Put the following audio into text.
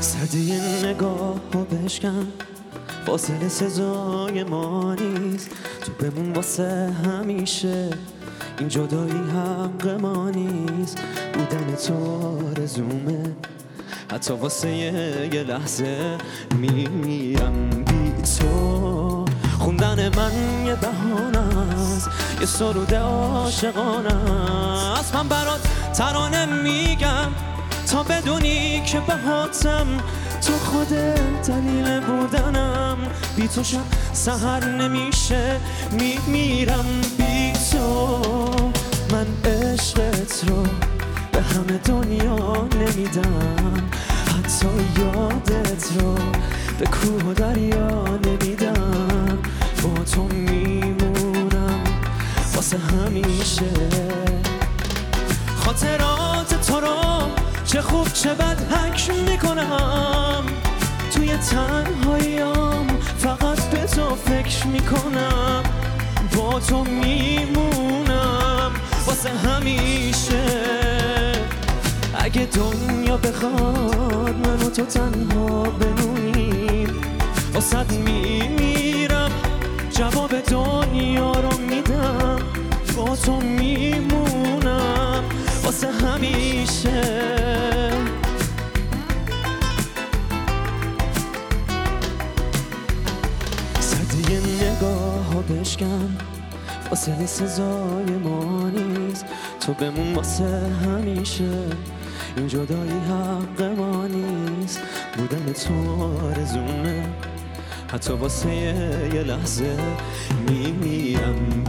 سردی نگاه ها بشکن. فاصله سزای ما نیست. تو بمون واسه همیشه. این جدایی حق ما نیست. بودن تو رزومه حتی واسه یه لحظه میمیرم بی تو. خوندن من یه بهانه است. یه سرود عاشقانه است. من برات ترانه میگم. تا بدونی که باهاتم تو خود دلیل بودنم. بی تو شب سهر نمیشه میمیرم بی تو. من عشقت رو به همه دنیا نمیدم. حتی یادت رو به کوه و دریا نمیدم. با تو میمونم واسه همیشه. خوب چه بد حک می‌کنم. توی تنهاییام فقط به تو فکر می‌کنم. با تو میمونم. واسه همیشه. اگه دنیا بخواد منو تو تنها بمونیم. واسه میمیرم. جواب دنیا رو میدم. با تو میمونم. واسه همیشه. بشکن فاصله سزای ما نیست. تو بمون واسه همیشه. این جدایی حق ما نیست. بودن تو رزومه حتی واسه یه لحظه میمیرم.